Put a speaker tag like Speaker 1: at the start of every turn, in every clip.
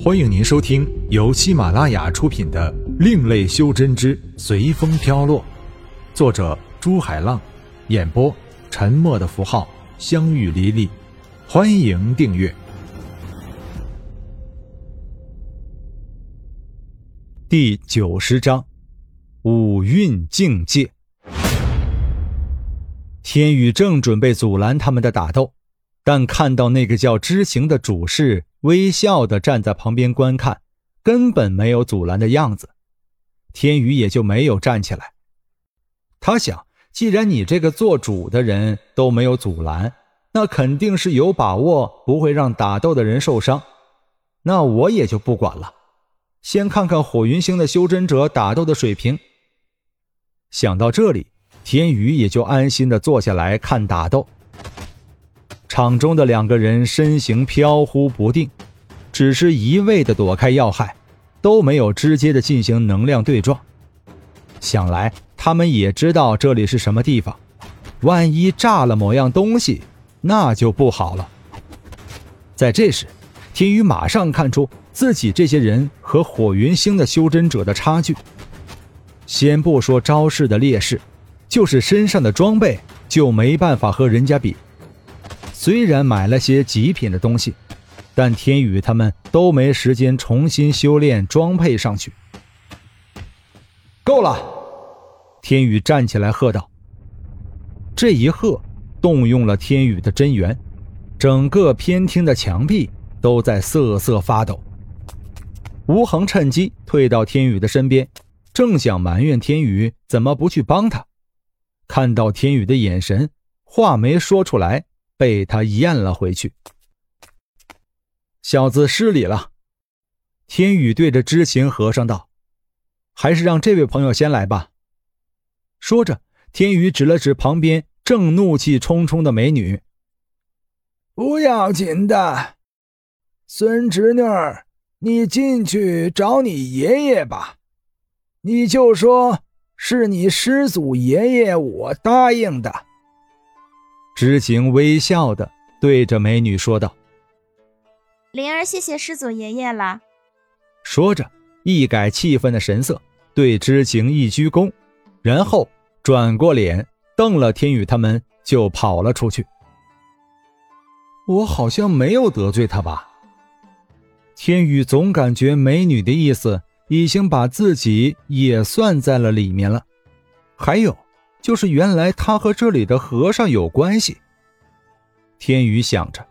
Speaker 1: 欢迎您收听由喜马拉雅出品的《另类修真之随风飘落》，作者朱海浪，演播沉默的符号、相遇离离。欢迎订阅。第九十章，五蕴境界。天宇正准备阻拦他们的打斗，但看到那个叫知行的主事。微笑的站在旁边观看，根本没有阻拦的样子。天宇也就没有站起来。他想，既然你这个做主的人都没有阻拦，那肯定是有把握不会让打斗的人受伤。那我也就不管了，先看看火云星的修真者打斗的水平。想到这里，天宇也就安心的坐下来看打斗。场中的两个人身形飘忽不定，只是一味的躲开要害，都没有直接的进行能量对撞。想来他们也知道这里是什么地方，万一炸了某样东西，那就不好了。在这时，天宇马上看出自己这些人和火云星的修真者的差距。先不说招式的劣势，就是身上的装备就没办法和人家比。虽然买了些极品的东西，但天宇他们都没时间重新修炼装配上去。够了！天宇站起来喝道。这一喝，动用了天宇的真元，整个偏厅的墙壁都在瑟瑟发抖。吴恒趁机退到天宇的身边，正想埋怨天宇怎么不去帮他，看到天宇的眼神，话没说出来。被他咽了回去。小子失礼了。天宇对着知行和尚道：“还是让这位朋友先来吧。”说着，天宇指了指旁边正怒气冲冲的美女：“
Speaker 2: 不要紧的，孙侄女儿，你进去找你爷爷吧。你就说是你师祖爷爷我答应的。”
Speaker 1: 知行微笑的对着美女说道：“
Speaker 3: 灵儿，谢谢师祖爷爷了。”
Speaker 1: 说着，一改气愤的神色，对知行一鞠躬，然后转过脸瞪了天宇他们，就跑了出去。我好像没有得罪他吧？天宇总感觉美女的意思已经把自己也算在了里面了，还有。就是原来他和这里的和尚有关系。天宇想着，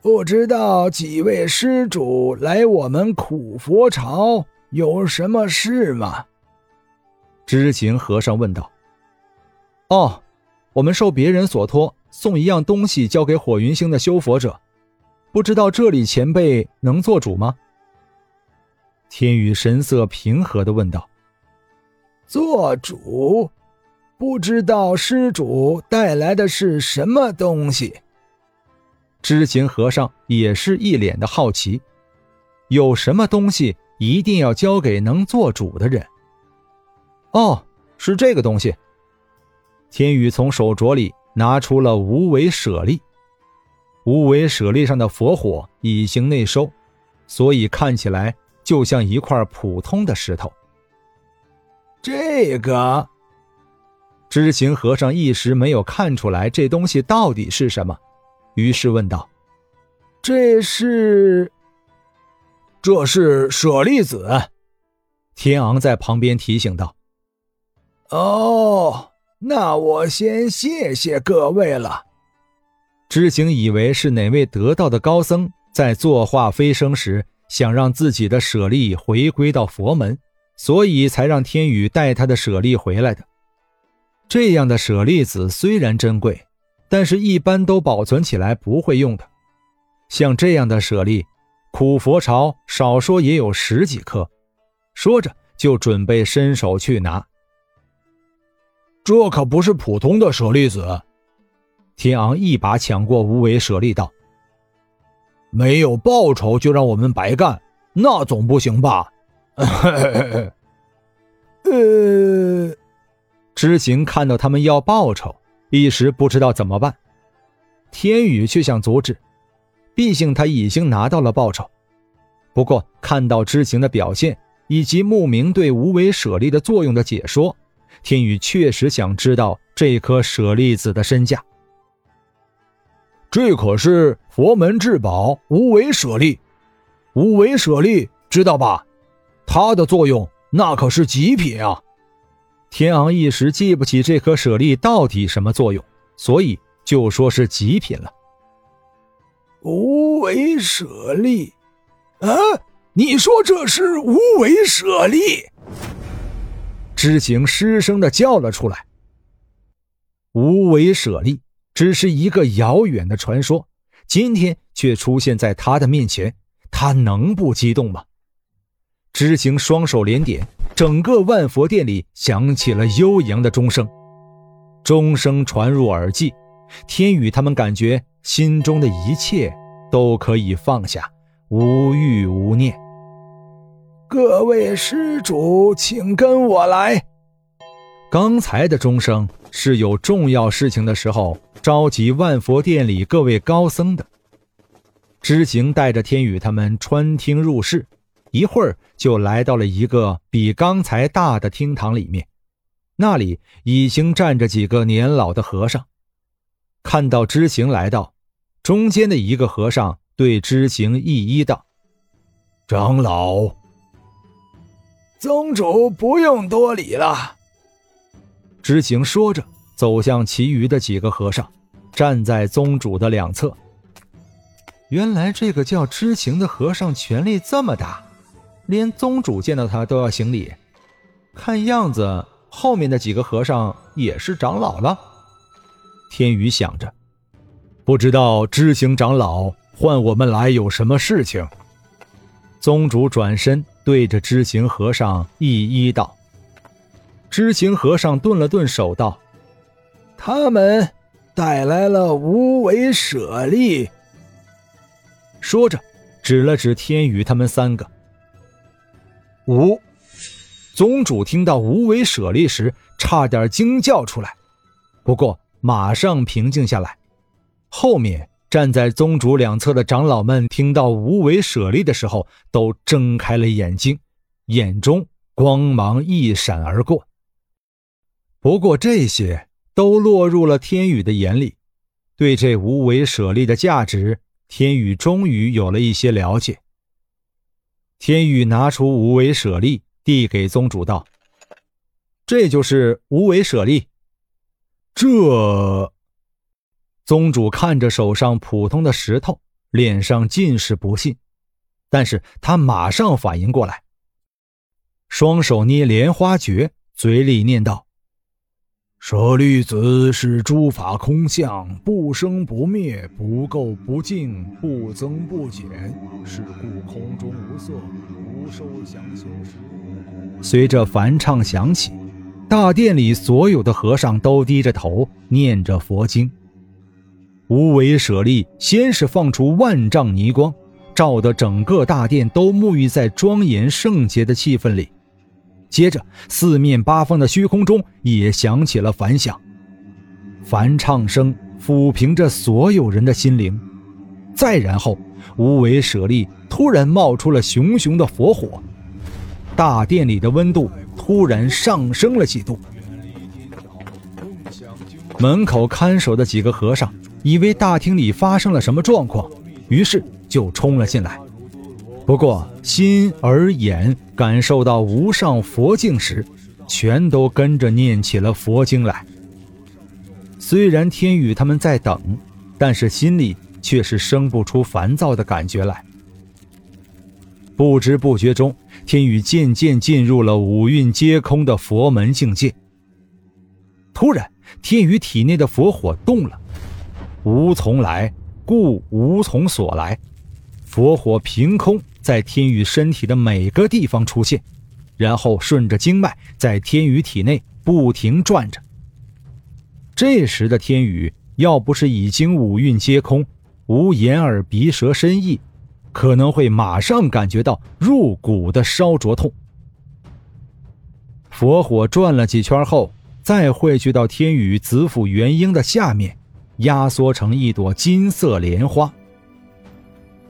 Speaker 2: 不知道几位施主来我们苦佛朝有什么事吗？
Speaker 1: 知情和尚问道。哦，我们受别人所托，送一样东西交给火云星的修佛者，不知道这里前辈能做主吗？天宇神色平和的问道。
Speaker 2: 做主。不知道施主带来的是什么东西？
Speaker 1: 知行和尚也是一脸的好奇。有什么东西一定要交给能做主的人？哦，是这个东西。天宇从手镯里拿出了无为舍利。无为舍利上的佛火已经内收，所以看起来就像一块普通的石头。
Speaker 2: 这个。
Speaker 1: 知行和尚一时没有看出来这东西到底是什么，于是问道：“
Speaker 2: 这是？
Speaker 4: 这是舍利子。”
Speaker 1: 天昂在旁边提醒道：“
Speaker 2: 哦，那我先谢谢各位了。”
Speaker 1: 知行以为是哪位得道的高僧在作画飞升时想让自己的舍利回归到佛门，所以才让天宇带他的舍利回来的。这样的舍利子虽然珍贵，但是一般都保存起来不会用的。像这样的舍利，苦佛朝少说也有十几颗。说着，就准备伸手去拿。
Speaker 4: 这可不是普通的舍利子。
Speaker 1: 天昂一把抢过无为舍利，道：“
Speaker 4: 没有报酬就让我们白干，那总不行吧？”
Speaker 2: 呃。
Speaker 1: 知行看到他们要报酬，一时不知道怎么办。天宇却想阻止，毕竟他已经拿到了报酬。不过看到知行的表现以及慕名对无为舍利的作用的解说，天宇确实想知道这颗舍利子的身价。
Speaker 4: 这可是佛门至宝无为舍利，无为舍利知道吧？它的作用那可是极品啊！
Speaker 1: 天昂一时记不起这颗舍利到底什么作用，所以就说是极品了。
Speaker 2: 无为舍利，啊！你说这是无为舍利？
Speaker 1: 知行失声的叫了出来。无为舍利只是一个遥远的传说，今天却出现在他的面前，他能不激动吗？知行双手连点，整个万佛殿里响起了悠扬的钟声，钟声传入耳际，天宇他们感觉心中的一切都可以放下，无欲无念。
Speaker 2: 各位施主，请跟我来。
Speaker 1: 刚才的钟声是有重要事情的时候召集万佛殿里各位高僧的。知行带着天宇他们穿厅入室。一会儿就来到了一个比刚才大的厅堂里面，那里已经站着几个年老的和尚。看到知行来到，中间的一个和尚对知行一一道：“
Speaker 4: 长老，
Speaker 2: 宗主不用多礼了。”
Speaker 1: 知行说着，走向其余的几个和尚，站在宗主的两侧。原来这个叫知行的和尚权力这么大。连宗主见到他都要行礼，看样子后面的几个和尚也是长老了。天宇想着，
Speaker 4: 不知道知行长老唤我们来有什么事情。
Speaker 1: 宗主转身对着知行和尚一一道。知行和尚顿了顿手道：“
Speaker 2: 他们带来了无为舍利。”
Speaker 1: 说着，指了指天宇他们三个。无宗主听到无为舍利时，差点惊叫出来，不过马上平静下来。后面站在宗主两侧的长老们听到无为舍利的时候，都睁开了眼睛，眼中光芒一闪而过。不过这些都落入了天宇的眼里，对这无为舍利的价值，天宇终于有了一些了解。天宇拿出无为舍利，递给宗主道：“这就是无为舍利。”
Speaker 4: 这
Speaker 1: 宗主看着手上普通的石头，脸上尽是不信，但是他马上反应过来，双手捏莲花诀，嘴里念道。
Speaker 4: 舍利子是诸法空相，不生不灭，不垢不净，不增不减，是故空中无色，无受想行识。
Speaker 1: 随着梵唱响起，大殿里所有的和尚都低着头念着佛经。无为舍利先是放出万丈泥光，照得整个大殿都沐浴在庄严圣洁的气氛里。接着，四面八方的虚空中也响起了梵响，梵唱声抚平着所有人的心灵。再然后，无为舍利突然冒出了熊熊的佛火，大殿里的温度突然上升了几度。门口看守的几个和尚以为大厅里发生了什么状况，于是就冲了进来。不过，心耳眼感受到无上佛境时，全都跟着念起了佛经来。虽然天宇他们在等，但是心里却是生不出烦躁的感觉来。不知不觉中，天宇渐渐进入了五蕴皆空的佛门境界。突然，天宇体内的佛火动了，无从来，故无从所来，佛火凭空。在天宇身体的每个地方出现，然后顺着经脉在天宇体内不停转着。这时的天宇要不是已经五蕴皆空，无眼耳鼻舌身意，可能会马上感觉到入骨的烧灼痛。佛火转了几圈后，再汇聚到天宇子府元婴的下面，压缩成一朵金色莲花。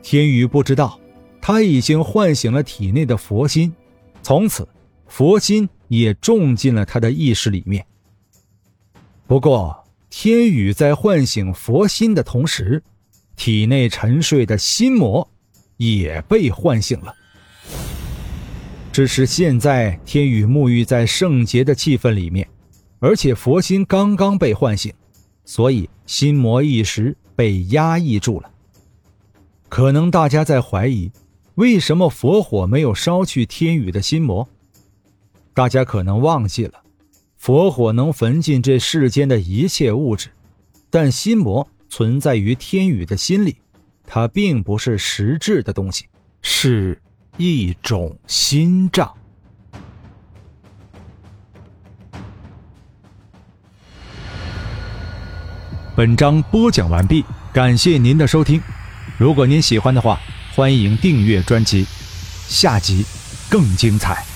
Speaker 1: 天宇不知道。他已经唤醒了体内的佛心，从此佛心也种进了他的意识里面。不过，天宇在唤醒佛心的同时，体内沉睡的心魔也被唤醒了。只是现在，天宇沐浴在圣洁的气氛里面，而且佛心刚刚被唤醒，所以心魔一时被压抑住了。可能大家在怀疑，为什么佛火没有烧去天宇的心魔？大家可能忘记了，佛火能焚尽这世间的一切物质，但心魔存在于天宇的心里，它并不是实质的东西，是。一种心障。本章播讲完毕，感谢您的收听。如果您喜欢的话，欢迎订阅专辑，下集更精彩。